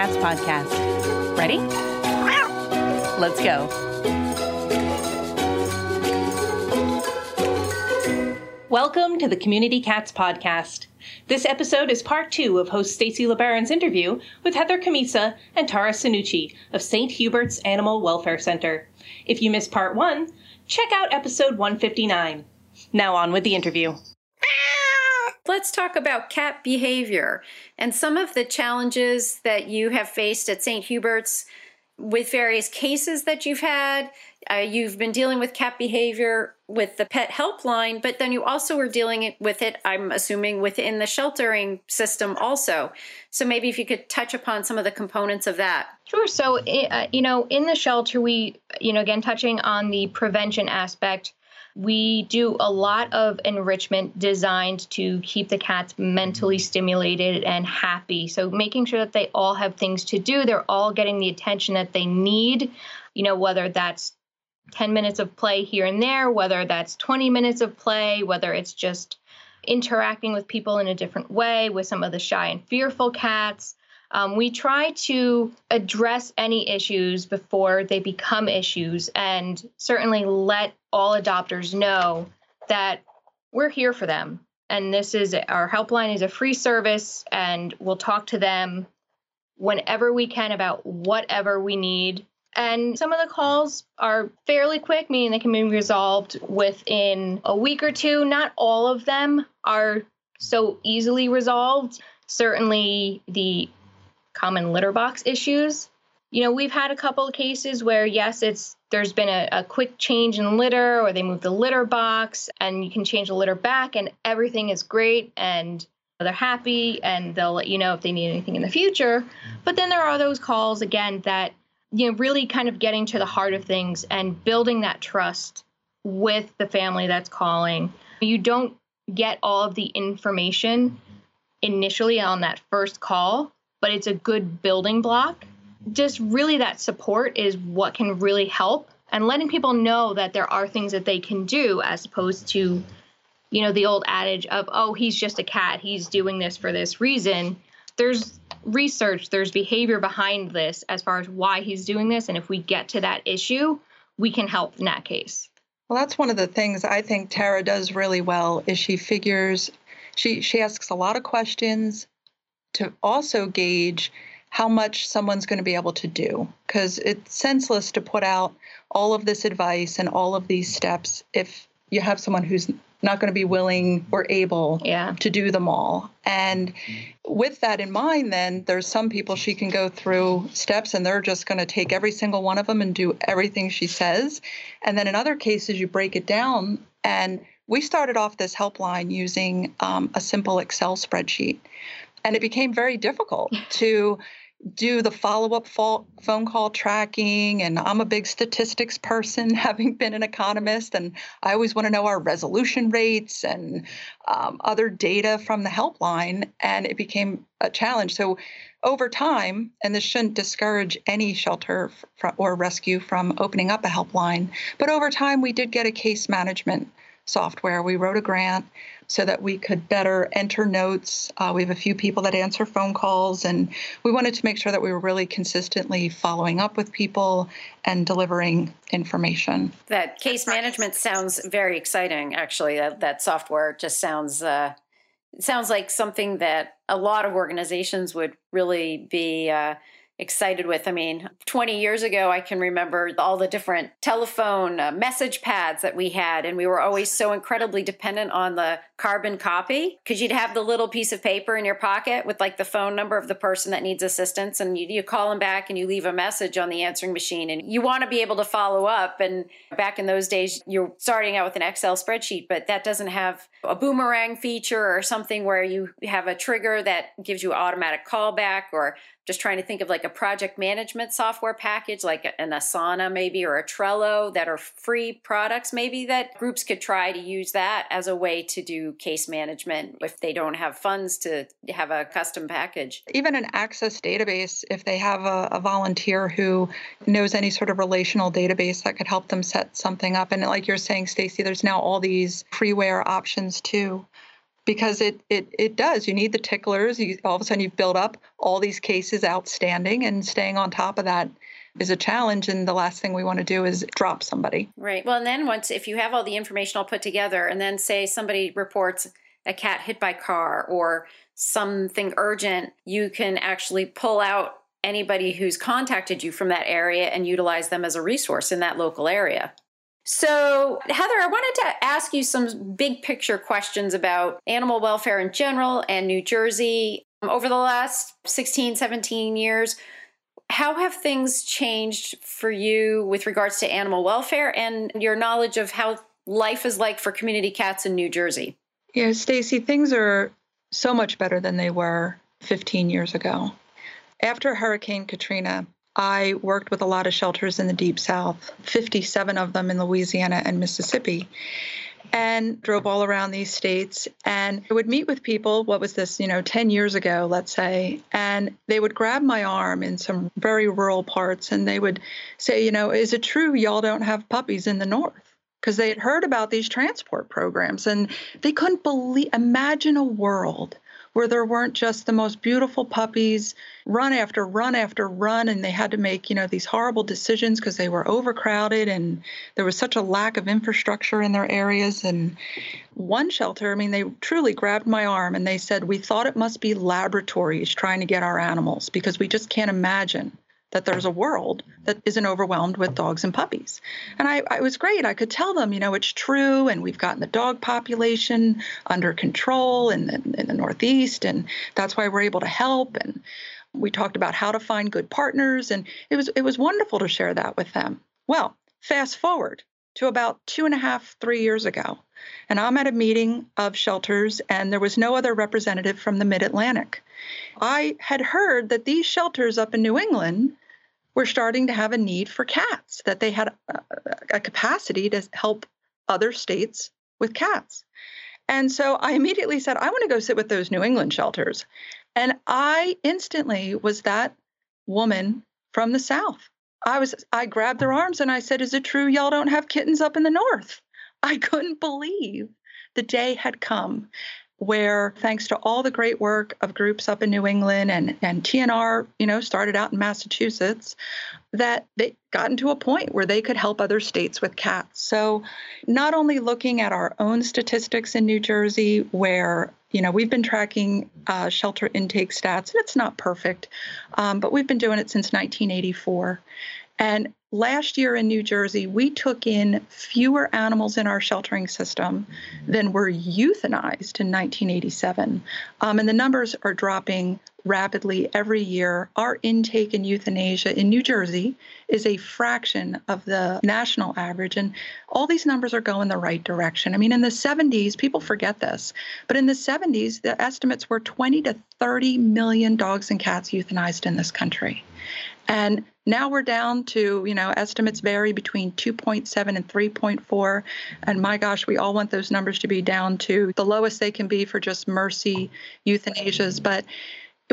Cats podcast. Ready? Let's go. Welcome to the Community Cats podcast. This episode is part two of host Stacy LeBaron's interview with Heather Cammisa and Tara Sannucci of St. Hubert's Animal Welfare Center. If you missed part one, check out episode 159. Now on with the interview. Let's talk about cat behavior and some of the challenges that you have faced at St. Hubert's with various cases that you've had. Uh, you've been dealing with cat behavior with the pet helpline, but then you also were dealing with it, I'm assuming, within the sheltering system also. So maybe if you could touch upon some of the components of that. Sure. So, uh, you know, in the shelter, we, you know, again, touching on the prevention aspect, we do a lot of enrichment designed to keep the cats mentally mm-hmm. stimulated and happy. So, making sure that they all have things to do, they're all getting the attention that they need, you know, whether that's 10 minutes of play here and there, whether that's 20 minutes of play, whether it's just interacting with people in a different way with some of the shy and fearful cats. Um, we try to address any issues before they become issues and certainly let all adopters know that we're here for them. And this is our helpline is a free service, and we'll talk to them whenever we can about whatever we need. And some of the calls are fairly quick, meaning they can be resolved within a week or two. Not all of them are so easily resolved. Certainly, the common litter box issues. You know, we've had a couple of cases where, yes, it's there's been a, a quick change in litter or they move the litter box and you can change the litter back and everything is great and they're happy and they'll let you know if they need anything in the future. But then there are those calls again that, you know, really kind of getting to the heart of things and building that trust with the family that's calling. You don't get all of the information initially on that first call but it's a good building block. Just really that support is what can really help and letting people know that there are things that they can do as opposed to you know the old adage of oh he's just a cat he's doing this for this reason there's research there's behavior behind this as far as why he's doing this and if we get to that issue we can help in that case well that's one of the things i think tara does really well is she figures she she asks a lot of questions to also gauge how much someone's going to be able to do because it's senseless to put out all of this advice and all of these steps if you have someone who's not going to be willing or able yeah. to do them all. And with that in mind, then there's some people she can go through steps and they're just going to take every single one of them and do everything she says. And then in other cases, you break it down. And we started off this helpline using um, a simple Excel spreadsheet and it became very difficult to do the follow-up phone call tracking and i'm a big statistics person having been an economist and i always want to know our resolution rates and um, other data from the helpline and it became a challenge. So over time and this shouldn't discourage any shelter or rescue from opening up a helpline but over time we did get a case management software we wrote a grant so that we could better enter notes. Uh, we have a few people that answer phone calls, and we wanted to make sure that we were really consistently following up with people and delivering information. That case management sounds very exciting, actually. That, that software just sounds. Uh, sounds like something that a lot of organizations would really be uh, excited with. I mean, 20 years ago, I can remember all the different telephone uh, message pads that we had, and we were always so incredibly dependent on the carbon copy because you'd have the little piece of paper in your pocket with like the phone number of the person that needs assistance, and you, you call them back and you leave a message on the answering machine, and you want to be able to follow up. And back in those days, you're starting out with an Excel spreadsheet, but that doesn't have a boomerang feature or something where you have a trigger that gives you automatic callback or just trying to think of like a project management software package like an Asana maybe or a Trello that are free products maybe that groups could try to use that as a way to do case management if they don't have funds to have a custom package. Even an access database if they have a, a volunteer who knows any sort of relational database that could help them set something up and like you're saying Stacy there's now all these freeware options too because it it it does. You need the ticklers. You, all of a sudden, you've built up all these cases outstanding, and staying on top of that is a challenge. And the last thing we want to do is drop somebody. Right. Well, and then once if you have all the information all put together, and then say somebody reports a cat hit by car or something urgent, you can actually pull out anybody who's contacted you from that area and utilize them as a resource in that local area. So, Heather, I wanted to ask you some big picture questions about animal welfare in general and New Jersey. Over the last 16, 17 years, how have things changed for you with regards to animal welfare and your knowledge of how life is like for community cats in New Jersey? Yeah, Stacy, things are so much better than they were 15 years ago. After Hurricane Katrina, I worked with a lot of shelters in the Deep South, 57 of them in Louisiana and Mississippi, and drove all around these states. And I would meet with people, what was this, you know, 10 years ago, let's say, and they would grab my arm in some very rural parts and they would say, you know, is it true y'all don't have puppies in the North? Because they had heard about these transport programs and they couldn't believe, imagine a world where there weren't just the most beautiful puppies run after run after run and they had to make you know these horrible decisions because they were overcrowded and there was such a lack of infrastructure in their areas. And one shelter i mean they truly grabbed my arm and they said we thought it must be laboratories trying to get our animals because we just can't imagine that there's a world that isn't overwhelmed with dogs and puppies. And I, I, was great. I could tell them, you know, it's true, and we've gotten the dog population under control in the, in the Northeast, and that's why we're able to help. And we talked about how to find good partners, and it was it was wonderful to share that with them. Well, fast forward to about two and a half, three years ago, and I'm at a meeting of shelters, and there was no other representative from the Mid Atlantic. I had heard that these shelters up in New England were starting to have a need for cats, that they had a, a capacity to help other states with cats. And so I immediately said, I want to go sit with those New England shelters. And I instantly was that woman from the South. I was I grabbed their arms and I said, Is it true y'all don't have kittens up in the north? I couldn't believe the day had come where thanks to all the great work of groups up in New England and, and TNR, you know, started out in Massachusetts, that they gotten to a point where they could help other states with cats. So not only looking at our own statistics in New Jersey, where you know we've been tracking uh, shelter intake stats, and it's not perfect, um, but we've been doing it since 1984. And last year in New Jersey, we took in fewer animals in our sheltering system than were euthanized in 1987. Um, and the numbers are dropping rapidly every year. Our intake in euthanasia in New Jersey is a fraction of the national average. And all these numbers are going the right direction. I mean, in the 70s, people forget this, but in the 70s, the estimates were 20 to 30 million dogs and cats euthanized in this country. And now we're down to, you know, estimates vary between 2.7 and 3.4. And my gosh, we all want those numbers to be down to the lowest they can be for just mercy euthanasias. But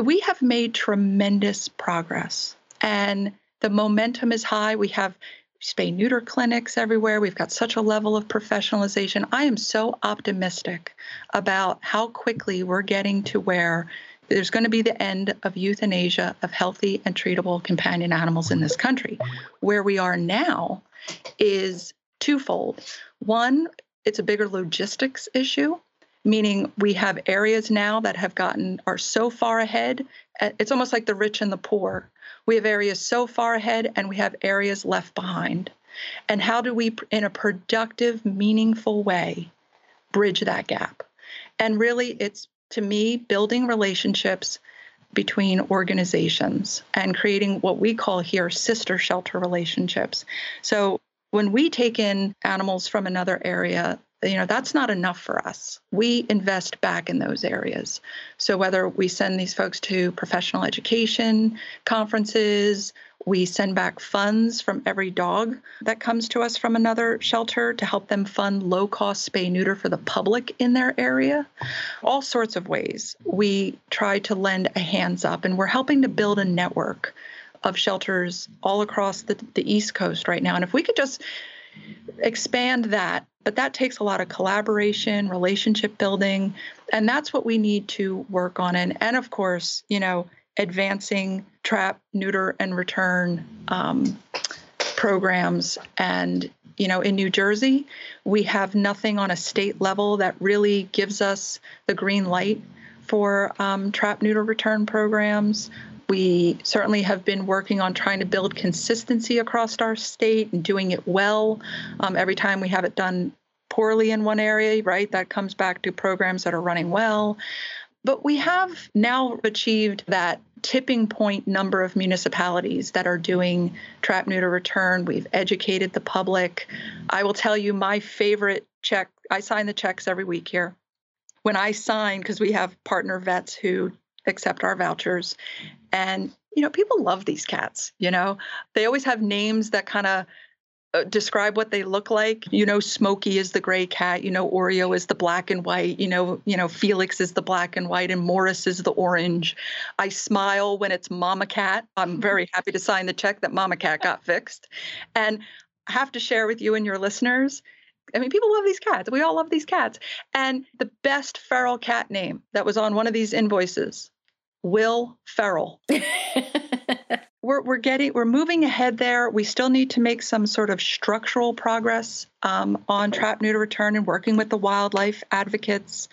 we have made tremendous progress. And the momentum is high. We have spay neuter clinics everywhere. We've got such a level of professionalization. I am so optimistic about how quickly we're getting to where there's going to be the end of euthanasia of healthy and treatable companion animals in this country. Where we are now is twofold. One, it's a bigger logistics issue, meaning we have areas now that have gotten are so far ahead. It's almost like the rich and the poor. We have areas so far ahead and we have areas left behind. And how do we, in a productive, meaningful way, bridge that gap? And really, it's to me, building relationships between organizations and creating what we call here sister shelter relationships. So when we take in animals from another area, you know, that's not enough for us. We invest back in those areas. So whether we send these folks to professional education conferences, we send back funds from every dog that comes to us from another shelter to help them fund low cost spay neuter for the public in their area. All sorts of ways. We try to lend a hands up, and we're helping to build a network of shelters all across the, the East Coast right now. And if we could just expand that But that takes a lot of collaboration, relationship building, and that's what we need to work on. And, and of course, you know, advancing trap, neuter, and return um, programs. And, you know, in New Jersey, we have nothing on a state level that really gives us the green light for um, trap, neuter, return programs. We certainly have been working on trying to build consistency across our state and doing it well. Um, every time we have it done poorly in one area, right, that comes back to programs that are running well. But we have now achieved that tipping point number of municipalities that are doing trap neuter return. We've educated the public. I will tell you my favorite check, I sign the checks every week here. When I sign, because we have partner vets who accept our vouchers, and you know, people love these cats, you know. They always have names that kind of Uh, describe what they look like. You know, Smokey is the gray cat. You know, Oreo is the black and white. You know, you know, Felix is the black and white, and Morris is the orange. I smile when it's Mama Cat. I'm mm-hmm. very happy to sign the check that Mama Cat got fixed, and I have to share with you and your listeners. I mean, people love these cats. We all love these cats. And the best feral cat name that was on one of these invoices, Will Ferrell. we're, we're getting we're moving ahead there. We still need to make some sort of structural progress um, on trap neuter return and working with the wildlife advocates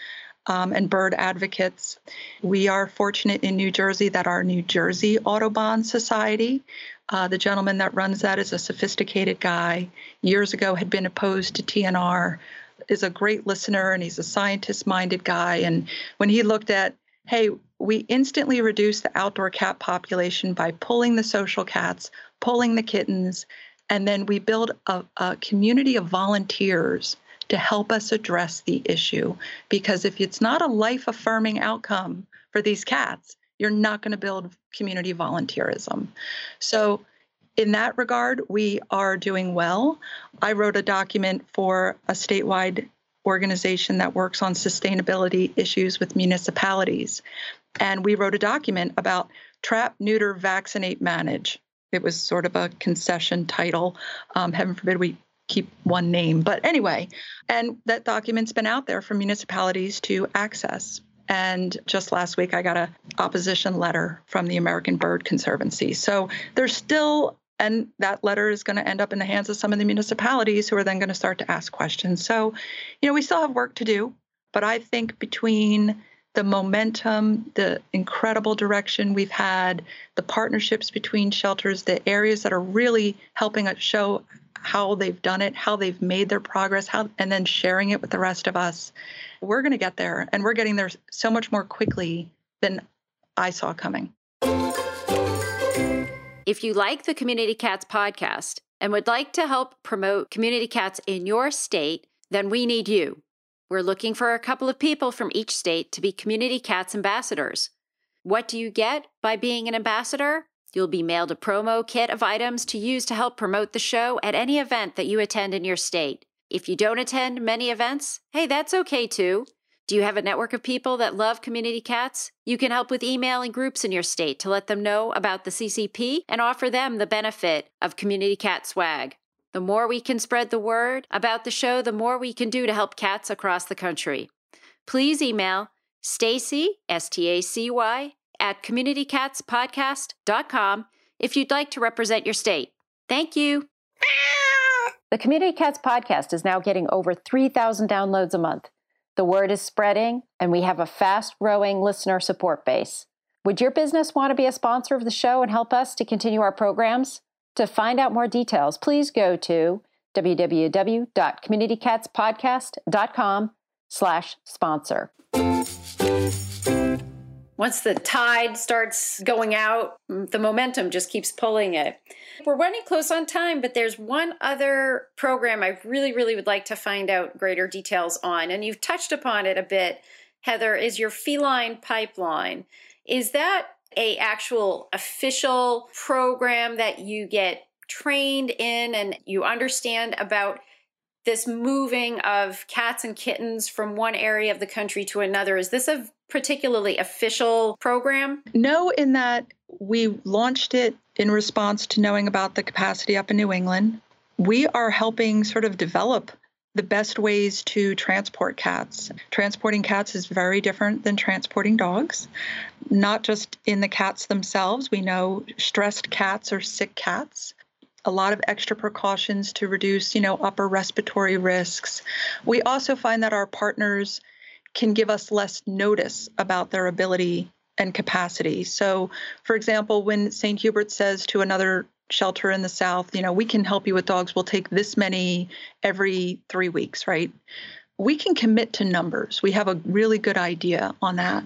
um, and bird advocates. We are fortunate in new jersey that our new jersey Audubon society uh, the gentleman that runs that is a sophisticated guy years ago had been opposed to tnr is a great listener and he's a scientist minded guy. And when he looked at hey we instantly reduce the outdoor cat population by pulling the social cats, pulling the kittens, and then we build a, a, community of volunteers to help us address the issue. Because if it's not a life affirming outcome for these cats, you're not going to build community volunteerism. So, in that regard, we are doing well. I wrote a document for a statewide organization that works on sustainability issues with municipalities. And we wrote a document about trap, neuter, vaccinate, manage. It was sort of a concession title. Um, heaven forbid we keep one name. But anyway, and that document's been out there for municipalities to access. And just last week, I got a opposition letter from the American Bird Conservancy. So there's still, and that letter is going to end up in the hands of some of the municipalities who are then going to start to ask questions. So, you know, we still have work to do. But I think between the momentum, the incredible direction we've had, the partnerships between shelters, the areas that are really helping us show how they've done it, how they've made their progress, how and then sharing it with the rest of us. We're going to get there and we're getting there so much more quickly than I saw coming. If you like the Community Cats podcast and would like to help promote community cats in your state, then we need you. We're looking for a couple of people from each state to be Community Cats ambassadors. What do you get by being an ambassador? You'll be mailed a promo kit of items to use to help promote the show at any event that you attend in your state. If you don't attend many events, hey, that's okay too. Do you have a network of people that love community cats? You can help with emailing groups in your state to let them know about the CCP and offer them the benefit of community cat swag. The more we can spread the word about the show, the more we can do to help cats across the country. Please email Stacy, S T A C Y, at communitycatspodcast.com if you'd like to represent your state. Thank you. The Community Cats podcast is now getting over 3,000 downloads a month. The word is spreading, and we have a fast growing listener support base. Would your business want to be a sponsor of the show and help us to continue our programs? To find out more details, please go to www.communitycatspodcast.com slash sponsor. Once the tide starts going out, the momentum just keeps pulling it. We're running close on time, but there's one other program I really, really would like to find out greater details on. And you've touched upon it a bit, Heather, is your feline pipeline. Is that a actual official program that you get trained in and you understand about this moving of cats and kittens from one area of the country to another. Is this a particularly official program? No in that we launched it in response to knowing about the capacity up in new england. We are helping sort of develop the best ways to transport cats. Transporting cats is very different than transporting dogs, not just in the cats themselves. We know stressed cats or sick cats. A lot of extra precautions to reduce, you know, upper respiratory risks. We also find that our partners can give us less notice about their ability and capacity. So, for example, when St. Hubert says to another shelter in the South, you know, we can help you with dogs, we'll take this many every three weeks, right? We can commit to numbers. We have a really good idea on that.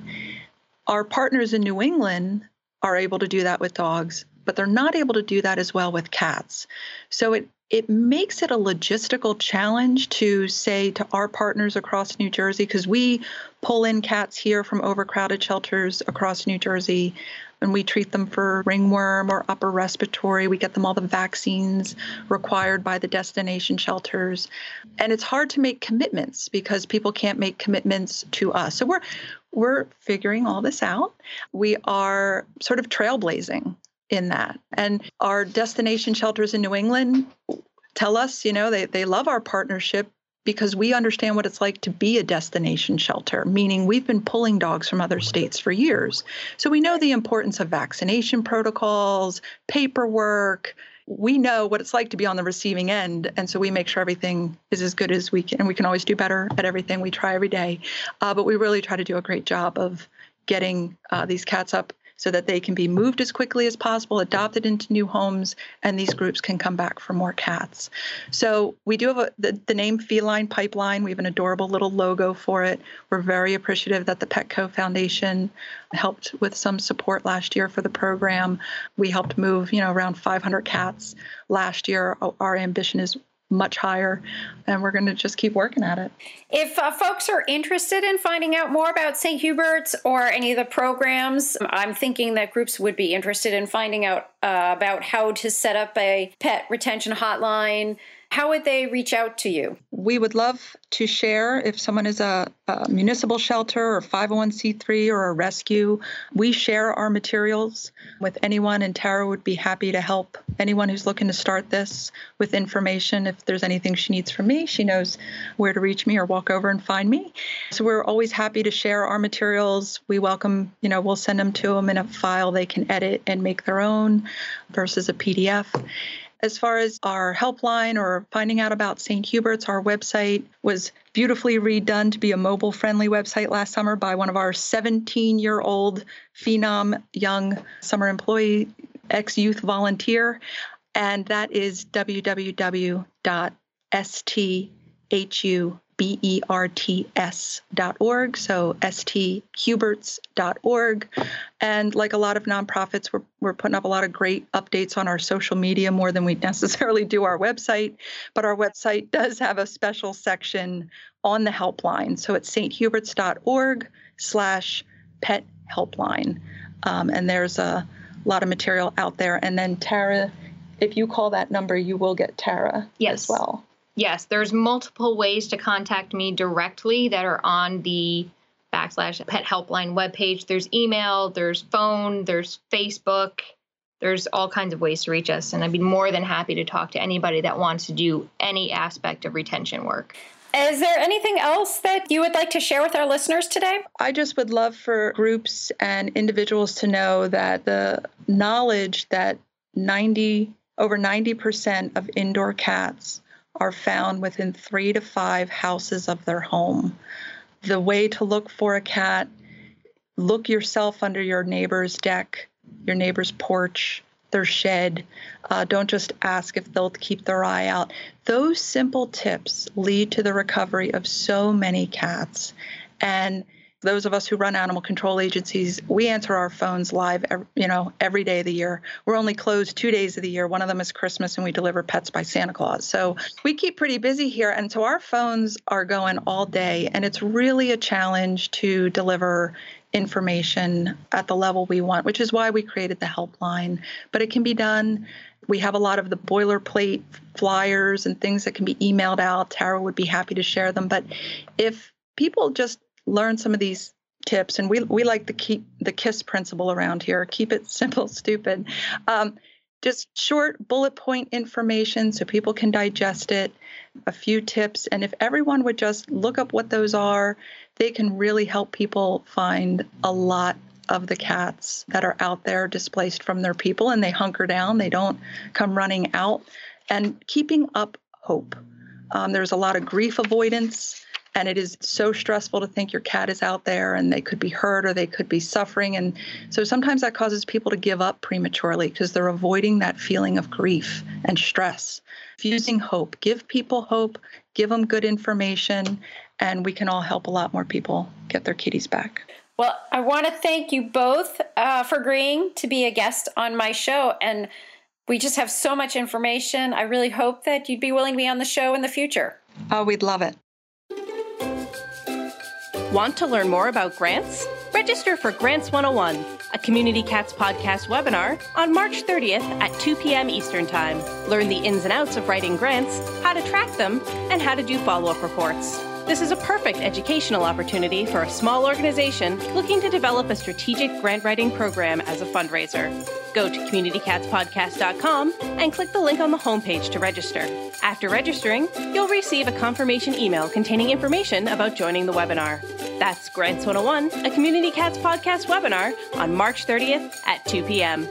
Our partners in New England are able to do that with dogs, but they're not able to do that as well with cats. So it it makes it a logistical challenge to say to our partners across New Jersey, because we pull in cats here from overcrowded shelters across New Jersey and we treat them for ringworm or upper respiratory. We get them all the vaccines required by the destination shelters. And it's hard to make commitments because people can't make commitments to us. So we're we're figuring all this out. We are sort of trailblazing in that. And our destination shelters in New England tell us, you know, they, they love our partnership because we understand what it's like to be a destination shelter, meaning we've been pulling dogs from other states for years. So we know the importance of vaccination protocols, paperwork. We know what it's like to be on the receiving end. And so we make sure everything is as good as we can. And we can always do better at everything. We try every day. Uh, but we really try to do a great job of getting uh, these cats up so that they can be moved as quickly as possible, adopted into new homes, and these groups can come back for more cats. So we do have a, the, the name Feline Pipeline. We have an adorable little logo for it. We're very appreciative that the Petco Foundation helped with some support last year for the program. We helped move, you know, around 500 cats last year. Our ambition is much higher and we're going to just keep working at it. If uh, folks are interested in finding out more about st hubert's or any of the programs i'm thinking that groups would be interested in finding out uh, about how to set up a pet retention hotline how would they reach out to you? We would love to share if someone is a, a, municipal shelter or 501c3 or a rescue. We share our materials with anyone, and Tara would be happy to help anyone who's looking to start this with information. If there's anything she needs from me, she knows where to reach me or walk over and find me. So we're always happy to share our materials. We welcome, you know, we'll send them to them in a file they can edit and make their own versus a PDF. As far as our helpline or finding out about St. Hubert's, our website was beautifully redone to be a mobile friendly website last summer by one of our 17 year old phenom young summer employee, ex youth volunteer. And that is www.sthu B-E-R-T-S dot org, so sthuberts.org. And like a lot of nonprofits, we're, we're putting up a lot of great updates on our social media more than we necessarily do our website. But our website does have a special section on the helpline. So it's sthuberts.org slash pet helpline. Um, and there's a lot of material out there. And then Tara, if you call that number, you will get Tara yes. as well. Yes, there's multiple ways to contact me directly that are on the backslash pet helpline webpage. There's email, there's phone, there's Facebook, there's all kinds of ways to reach us. And I'd be more than happy to talk to anybody that wants to do any aspect of retention work. Is there anything else that you would like to share with our listeners today? I just would love for groups and individuals to know that the knowledge that 90 over 90% of indoor cats are found within three to five houses of their home. The way to look for a cat look yourself under your neighbor's deck, your neighbor's porch, their shed. Uh, don't just ask if they'll keep their eye out. Those simple tips lead to the recovery of so many cats. And those of us who run animal control agencies, we answer our phones live, you know, every day of the year. We're only closed two days of the year. One of them is Christmas, and we deliver pets by Santa Claus. So we keep pretty busy here, and so our phones are going all day, and it's really a challenge to deliver information at the level we want, which is why we created the helpline. But it can be done. We have a lot of the boilerplate flyers and things that can be emailed out. Tara would be happy to share them. But if people just learn some of these tips and we we like to keep the kiss principle around here keep it simple stupid um, just short bullet point information so people can digest it, a few tips. And if everyone would just look up what those are, they can really help people find a lot of the cats that are out there displaced from their people and they hunker down, they don't come running out. And keeping up hope. Um, there's a lot of grief avoidance and it is so stressful to think your cat is out there and they could be hurt or they could be suffering. And so sometimes that causes people to give up prematurely because they're avoiding that feeling of grief and stress. Fusing hope. Give people hope. Give them good information. And we can all help a lot more people get their kitties back. Well i want to thank you both uh, for agreeing to be a guest on my show. And we just have so much information. I really hope that you'd be willing to be on the show in the future. Oh we'd love it Want to learn more about grants? Register for Grants 101, a Community Cats podcast webinar on March 30th at 2 p.m. Eastern Time. Learn the ins and outs of writing grants, how to track them, and how to do follow up reports. This is a perfect educational opportunity for a small organization looking to develop a strategic grant writing program as a fundraiser. Go to communitycatspodcast.com and click the link on the homepage to register. After registering, you'll receive a confirmation email containing information about joining the webinar. That's Grants 101, a Community Cats podcast webinar on March 30th at 2 p.m.